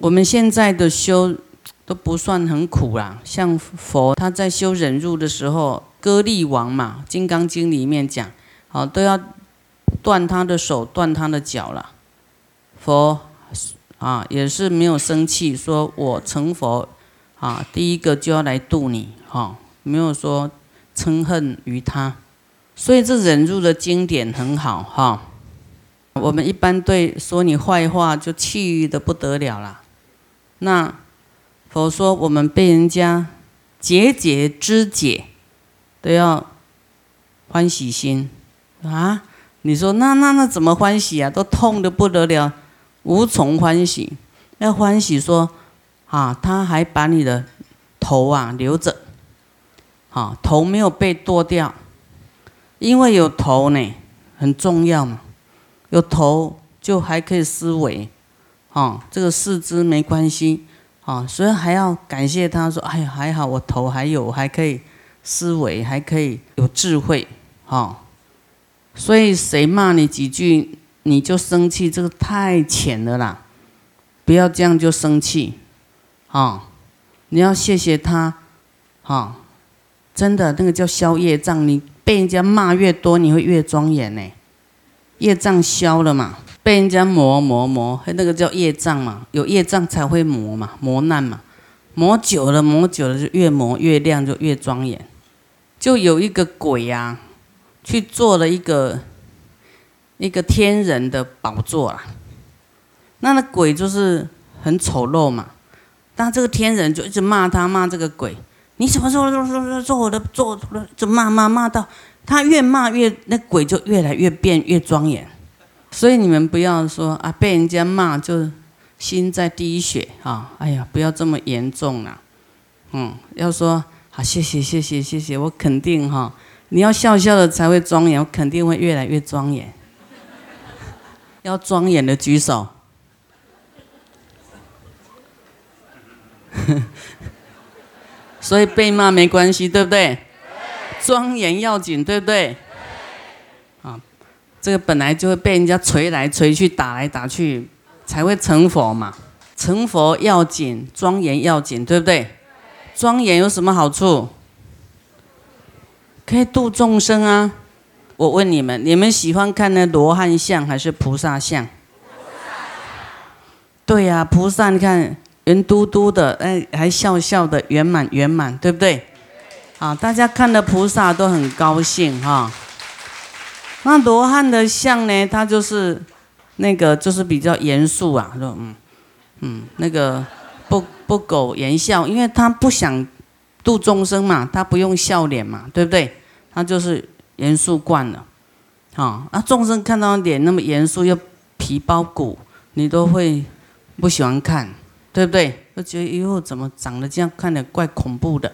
我们现在的修都不算很苦啦，像佛他在修忍辱的时候，割力王嘛，《金刚经》里面讲，好都要断他的手，断他的脚了。佛啊也是没有生气，说我成佛啊，第一个就要来度你，哈，没有说嗔恨于他，所以这忍辱的经典很好，哈。我们一般对说你坏话就气的不得了了。那佛说我们被人家节节肢解，都要欢喜心啊？你说那那那怎么欢喜啊？都痛的不得了，无从欢喜。要欢喜说啊，他还把你的头啊留着，啊头没有被剁掉，因为有头呢，很重要嘛。有头就还可以思维，啊，这个四肢没关系，啊，所以还要感谢他说，哎呀，还好我头还有，还可以思维，还可以有智慧，哦，所以谁骂你几句你就生气，这个太浅了啦，不要这样就生气，啊，你要谢谢他，哈，真的那个叫消业障，你被人家骂越多，你会越庄严呢。业障消了嘛？被人家磨磨磨，那个叫业障嘛。有业障才会磨嘛，磨难嘛。磨久了，磨久了就越磨越亮，就越庄严。就有一个鬼呀，去做了一个一个天人的宝座啦。那那鬼就是很丑陋嘛。但这个天人就一直骂他，骂这个鬼：你什么做做做做我的做？就骂骂骂到。他越骂越，那鬼就越来越变越庄严，所以你们不要说啊，被人家骂就心在滴血啊！哎呀，不要这么严重啦，嗯，要说好，谢谢谢谢谢谢，我肯定哈，你要笑笑的才会庄严，我肯定会越来越庄严。要庄严的举手，所以被骂没关系，对不对？庄严要紧，对不对？这个本来就会被人家捶来捶去、打来打去，才会成佛嘛。成佛要紧，庄严要紧，对不对？庄严有什么好处？可以度众生啊！我问你们，你们喜欢看那罗汉像还是菩萨像？对呀，菩萨你看圆嘟嘟的，哎，还笑笑的，圆满圆满，对不对？啊，大家看的菩萨都很高兴哈。那罗汉的像呢，他就是那个就是比较严肃啊，说嗯嗯，那个不不苟言笑，因为他不想度众生嘛，他不用笑脸嘛，对不对？他就是严肃惯了。啊，那众生看到脸那么严肃又皮包骨，你都会不喜欢看，对不对？就觉得哟，怎么长得这样，看着怪恐怖的。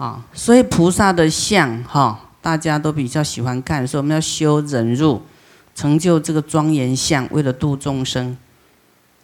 啊，所以菩萨的相哈，大家都比较喜欢看，说我们要修忍辱，成就这个庄严相，为了度众生。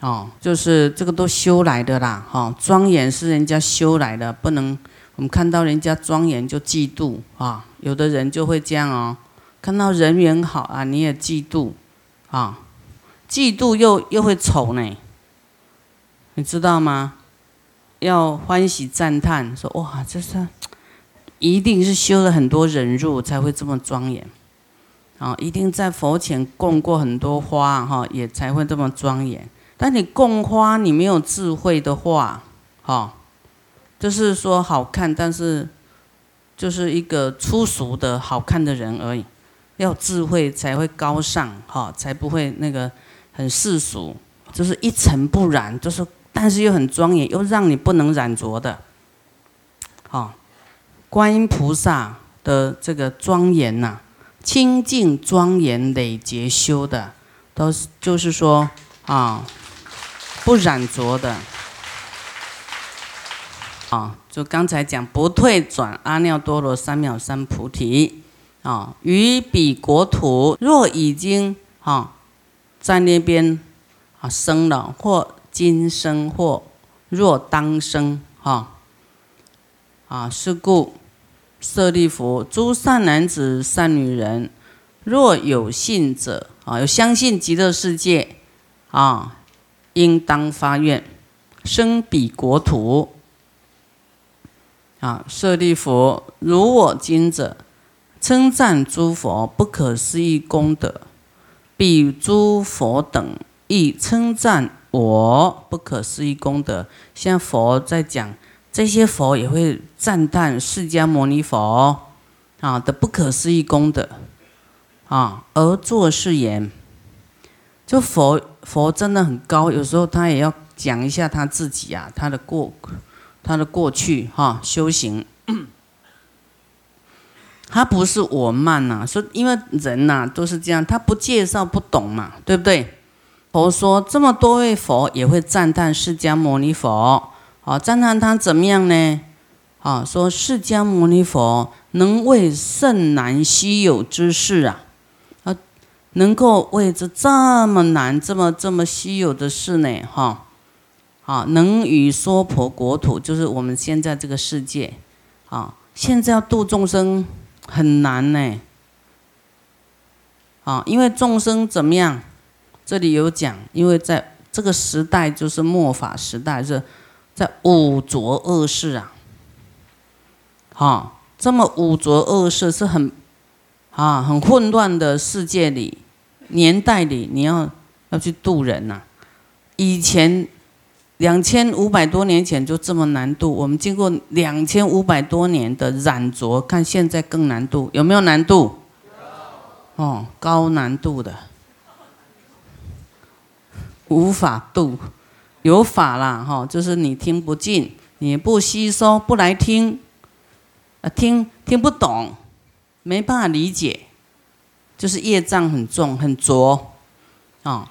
哦，就是这个都修来的啦，哈，庄严是人家修来的，不能我们看到人家庄严就嫉妒啊，有的人就会这样哦，看到人缘好啊，你也嫉妒啊，嫉妒又又会丑呢，你知道吗？要欢喜赞叹，说哇，这是。一定是修了很多忍辱才会这么庄严，啊，一定在佛前供过很多花哈，也才会这么庄严。但你供花，你没有智慧的话，哈，就是说好看，但是就是一个粗俗的好看的人而已。要智慧才会高尚，哈，才不会那个很世俗，就是一尘不染，就是但是又很庄严，又让你不能染着的，好。观音菩萨的这个庄严呐，清净庄严累劫修的，都是就是说啊，不染浊的啊。就刚才讲不退转阿耨多罗三藐三菩提啊，于彼国土若已经啊在那边啊生了，或今生或若当生哈啊，是故。舍利弗，诸善男子、善女人，若有信者啊，有相信极乐世界啊，应当发愿，生彼国土。啊，舍利弗，如我今者，称赞诸佛不可思议功德，彼诸佛等亦称赞我不可思议功德。像佛在讲，这些佛也会赞叹释迦牟尼佛啊的不可思议功德啊，而作是言。就佛佛真的很高，有时候他也要讲一下他自己啊，他的过。他的过去哈修行，他不是我慢呐，说因为人呐都是这样，他不介绍不懂嘛，对不对？佛说这么多位佛也会赞叹释迦牟尼佛，啊，赞叹他怎么样呢？啊，说释迦牟尼佛能为甚难稀有之事啊，啊，能够为这这么难、这么这么稀有的事呢，哈。啊，能与娑婆国土，就是我们现在这个世界，啊，现在要度众生很难呢。啊，因为众生怎么样？这里有讲，因为在这个时代就是末法时代，是在五浊恶世啊。啊，这么五浊恶世是很啊很混乱的世界里年代里，你要要去度人呐。以前。两千五百多年前就这么难度，我们经过两千五百多年的染浊，看现在更难度，有没有难度？哦，高难度的，无法度，有法啦哈，就是你听不进，你不吸收，不来听，啊听听不懂，没办法理解，就是业障很重，很浊，啊。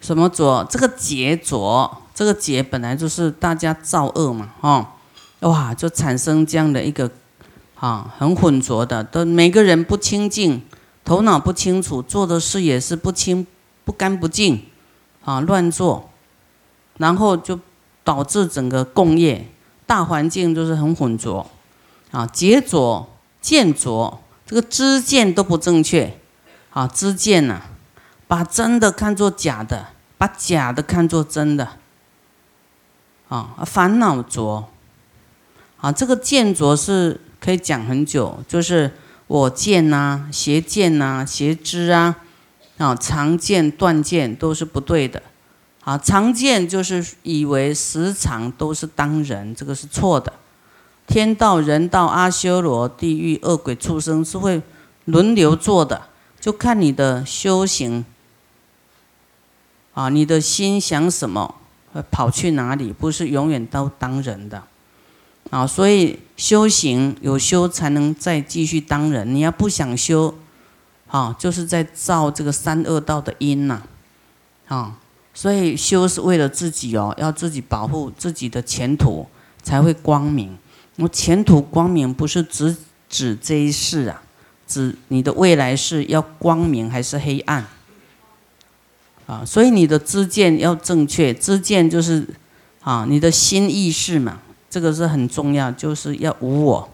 什么浊？这个劫浊，这个劫本来就是大家造恶嘛，哈，哇，就产生这样的一个，啊，很浑浊的，都每个人不清净，头脑不清楚，做的事也是不清不干不净，啊，乱做，然后就导致整个共业大环境就是很浑浊，啊，劫浊、见浊，这个知见都不正确，啊，知见呐。把真的看作假的，把假的看作真的，啊，烦恼浊，啊，这个见浊是可以讲很久，就是我见呐、邪见呐、邪知啊，啊，常见断见都是不对的，啊，常见就是以为时常都是当人，这个是错的，天道、人道、阿修罗、地狱、恶鬼、畜生是会轮流做的，就看你的修行。啊，你的心想什么，跑去哪里？不是永远都当人的，啊，所以修行有修才能再继续当人。你要不想修，啊，就是在造这个三恶道的因呐，啊，所以修是为了自己哦，要自己保护自己的前途才会光明。我前途光明不是指指这一世啊，指你的未来是要光明还是黑暗？啊，所以你的知见要正确，知见就是，啊，你的心意识嘛，这个是很重要，就是要无我，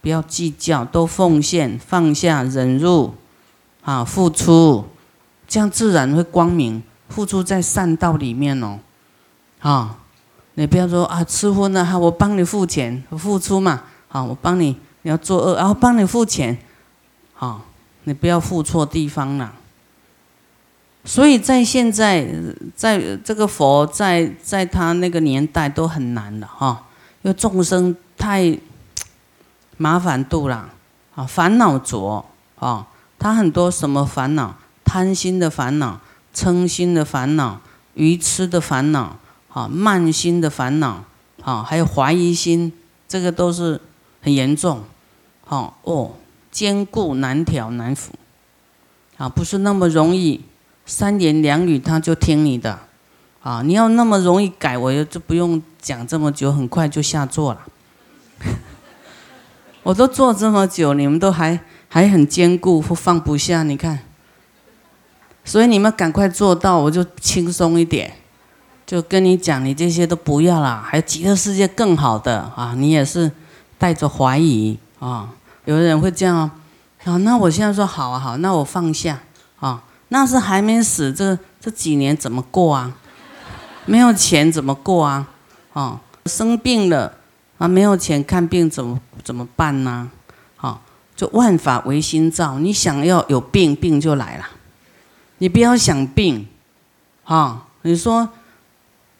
不要计较，都奉献，放下，忍辱，啊，付出，这样自然会光明。付出在善道里面哦，啊，你不要说啊，吃荤了哈，我帮你付钱，付出嘛，啊，我帮你，你要作恶，然后帮你付钱，啊，你不要付错地方了。所以在现在，在这个佛在在他那个年代都很难的哈，因为众生太麻烦度了啊，烦恼浊啊，他很多什么烦恼，贪心的烦恼、嗔心的烦恼、愚痴的烦恼啊、慢心的烦恼啊，还有怀疑心，这个都是很严重，好哦，坚固难调难服啊，不是那么容易。三言两语他就听你的，啊！你要那么容易改，我就不用讲这么久，很快就下座了。我都做这么久，你们都还还很坚固或，放不下，你看。所以你们赶快做到，我就轻松一点。就跟你讲，你这些都不要啦，还有极乐世界更好的啊！你也是带着怀疑啊，有的人会这样啊。那我现在说好啊好，那我放下啊。那是还没死，这这几年怎么过啊？没有钱怎么过啊？哦，生病了啊，没有钱看病怎么怎么办呢？就万法唯心造，你想要有病，病就来了。你不要想病，哈，你说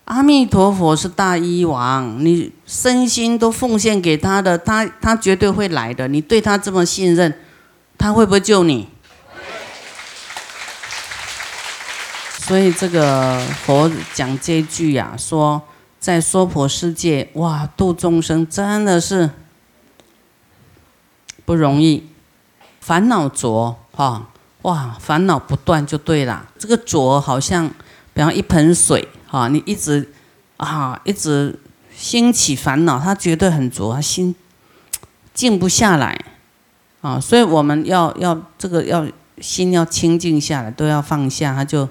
阿弥陀佛是大医王，你身心都奉献给他的，他他绝对会来的。你对他这么信任，他会不会救你？所以这个佛讲这句呀，说在娑婆世界，哇，度众生真的是不容易，烦恼浊哈，哇，烦恼不断就对了。这个浊好像，比方一盆水哈，你一直啊一直兴起烦恼，它绝对很浊，心静不下来啊。所以我们要要这个要心要清静下来，都要放下，它就。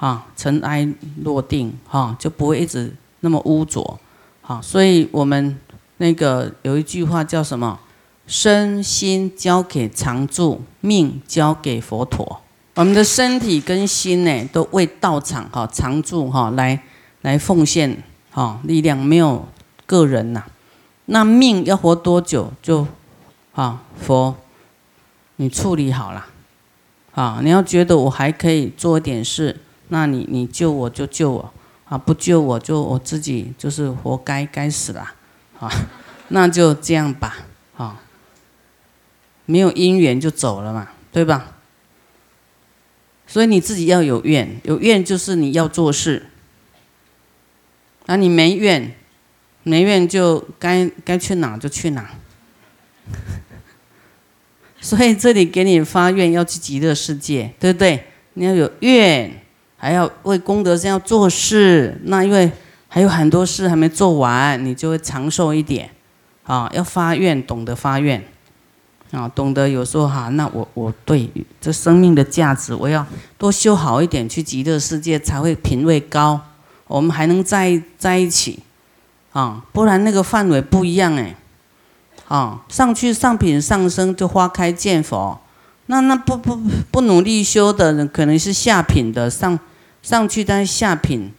啊，尘埃落定，哈，就不会一直那么污浊，好，所以我们那个有一句话叫什么？身心交给常住，命交给佛陀。我们的身体跟心呢，都为道场哈常住哈来来奉献哈力量，没有个人呐。那命要活多久，就啊佛你处理好了，啊，你要觉得我还可以做一点事。那你你救我就救我啊，不救我就我自己就是活该该死了啊，那就这样吧，没有因缘就走了嘛，对吧？所以你自己要有愿，有愿就是你要做事，那你没愿，没愿就该该去哪就去哪，所以这里给你发愿要去极乐世界，对不对？你要有愿。还要为功德这样做事，那因为还有很多事还没做完，你就会长寿一点，啊，要发愿，懂得发愿，啊，懂得有时候哈，那我我对这生命的价值，我要多修好一点，去极乐世界才会品位高，我们还能在在一起，啊，不然那个范围不一样哎，啊，上去上品上升就花开见佛，那那不不不努力修的人，可能是下品的上。上去，但下品，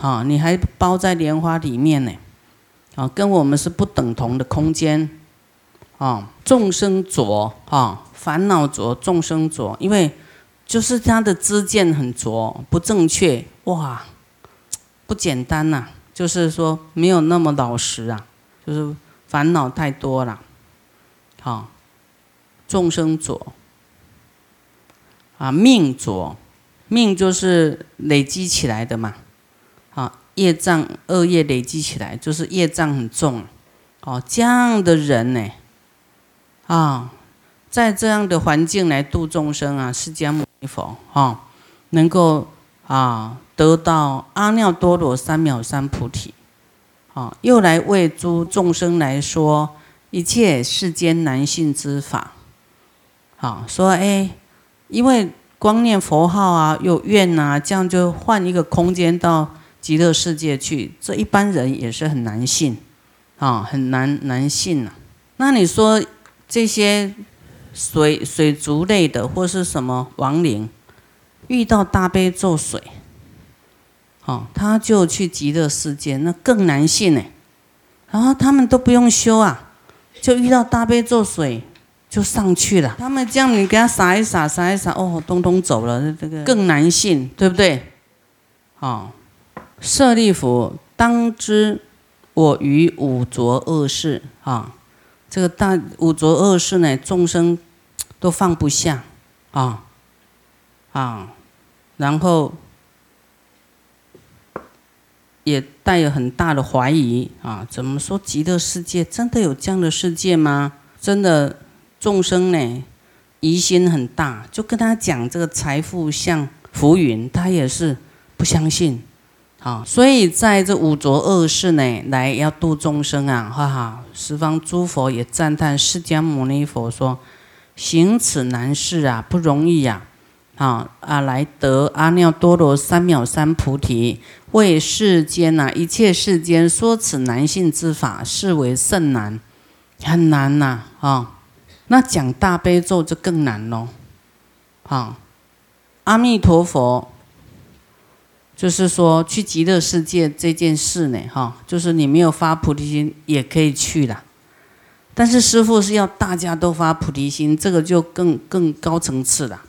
啊，你还包在莲花里面呢，啊，跟我们是不等同的空间，啊，众生浊，啊，烦恼浊，众生浊，因为就是他的知见很浊，不正确，哇，不简单呐，就是说没有那么老实啊，就是烦恼太多了，好，众生浊，啊，命浊。命就是累积起来的嘛，啊，业障恶业累积起来，就是业障很重，哦，这样的人呢，啊，在这样的环境来度众生啊，释迦牟尼佛啊，能够啊得到阿耨多罗三藐三菩提，啊，又来为诸众生来说一切世间难信之法，啊，说哎，因为。光念佛号啊，有愿呐，这样就换一个空间到极乐世界去。这一般人也是很难信，啊，很难难信呐。那你说这些水水族类的或是什么亡灵，遇到大悲咒水，哦，他就去极乐世界，那更难信呢。然后他们都不用修啊，就遇到大悲咒水。就上去了，他们这样你给他撒一撒，撒一撒，哦，通通走了，这个更难信，对不对？哦，舍利弗，当知我于五浊恶世啊，这个大五浊恶世呢，众生都放不下啊啊，然后也带有很大的怀疑啊，怎么说极乐世界真的有这样的世界吗？真的？众生呢，疑心很大，就跟他讲这个财富像浮云，他也是不相信。好，所以在这五浊恶世呢，来要度众生啊，哈哈！十方诸佛也赞叹释迦牟尼佛说：“行此难事啊，不容易呀！啊啊，来得阿耨多罗三藐三菩提，为世间呐一切世间说此难信之法，是为甚难，很难呐！啊。”那讲大悲咒就更难喽，好，阿弥陀佛，就是说去极乐世界这件事呢，哈，就是你没有发菩提心也可以去的。但是师父是要大家都发菩提心，这个就更更高层次了。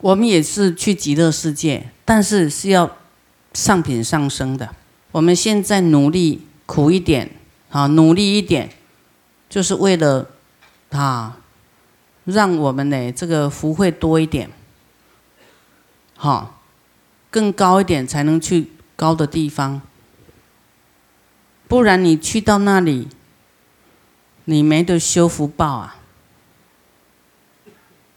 我们也是去极乐世界，但是是要上品上升的。我们现在努力苦一点，啊，努力一点，就是为了啊，让我们呢这个福慧多一点，好，更高一点才能去高的地方。不然你去到那里，你没得修福报啊！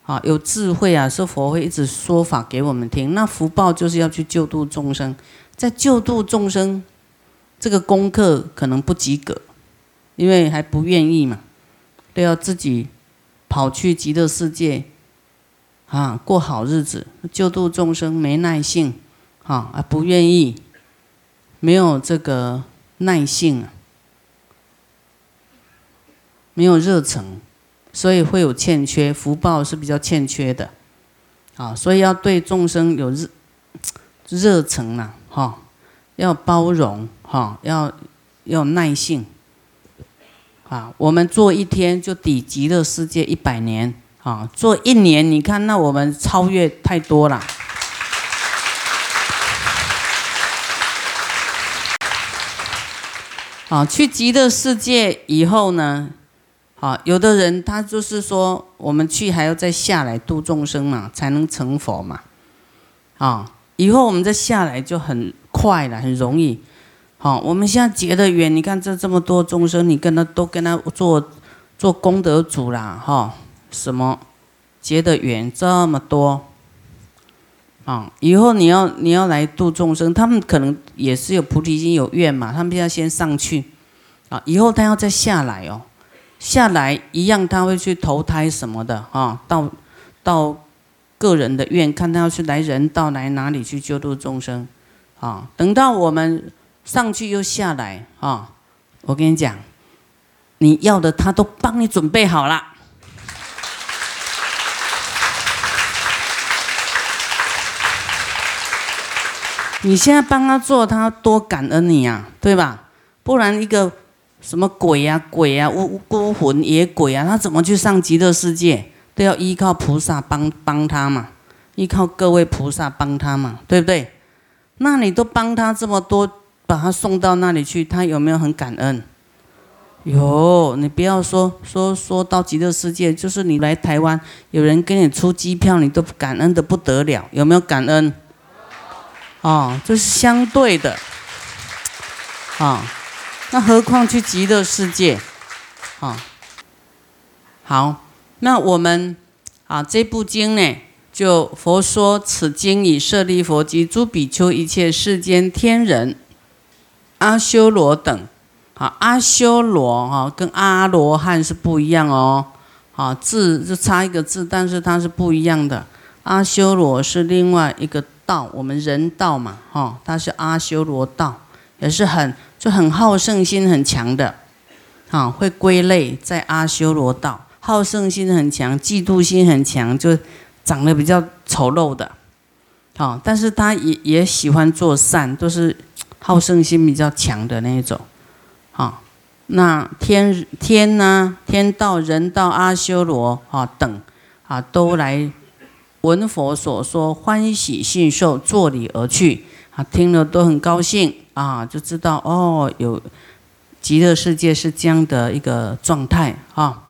啊，有智慧啊，是佛会一直说法给我们听。那福报就是要去救度众生，在救度众生这个功课可能不及格，因为还不愿意嘛，都要自己跑去极乐世界啊，过好日子，救度众生没耐性，啊，不愿意，没有这个。耐性啊，没有热忱，所以会有欠缺，福报是比较欠缺的，啊，所以要对众生有热热忱呐，哈，要包容，哈，要要耐性，啊，我们做一天就抵极乐世界一百年，啊，做一年，你看那我们超越太多了。啊，去极乐世界以后呢，啊，有的人他就是说，我们去还要再下来度众生嘛，才能成佛嘛，啊，以后我们再下来就很快了，很容易。好，我们现在结的缘，你看这这么多众生，你跟他都跟他做做功德主啦，哈，什么结的缘这么多。啊，以后你要你要来度众生，他们可能也是有菩提心有愿嘛，他们要先上去，啊，以后他要再下来哦，下来一样他会去投胎什么的啊，到到个人的愿，看他要去来人道来哪里去救度众生，啊，等到我们上去又下来啊，我跟你讲，你要的他都帮你准备好了。你现在帮他做，他多感恩你呀，对吧？不然一个什么鬼呀、鬼呀、孤孤魂野鬼啊，他怎么去上极乐世界？都要依靠菩萨帮帮他嘛，依靠各位菩萨帮他嘛，对不对？那你都帮他这么多，把他送到那里去，他有没有很感恩？有，你不要说说说到极乐世界，就是你来台湾，有人给你出机票，你都感恩的不得了，有没有感恩？哦，这是相对的，啊，那何况去极乐世界，啊，好，那我们啊这部经呢，就佛说此经以舍利佛及诸比丘一切世间天人、阿修罗等，啊，阿修罗哈跟阿罗汉是不一样哦，啊字就差一个字，但是它是不一样的，阿修罗是另外一个。道我们人道嘛，哈，他是阿修罗道，也是很就很好胜心很强的，啊，会归类在阿修罗道，好胜心很强，嫉妒心很强，就长得比较丑陋的，好，但是他也也喜欢做善，都是好胜心比较强的那一种，好，那天天呢，天道、人道、阿修罗啊等啊都来。闻佛所说，欢喜信受，作礼而去。啊，听了都很高兴啊，就知道哦，有极乐世界是这样的一个状态啊。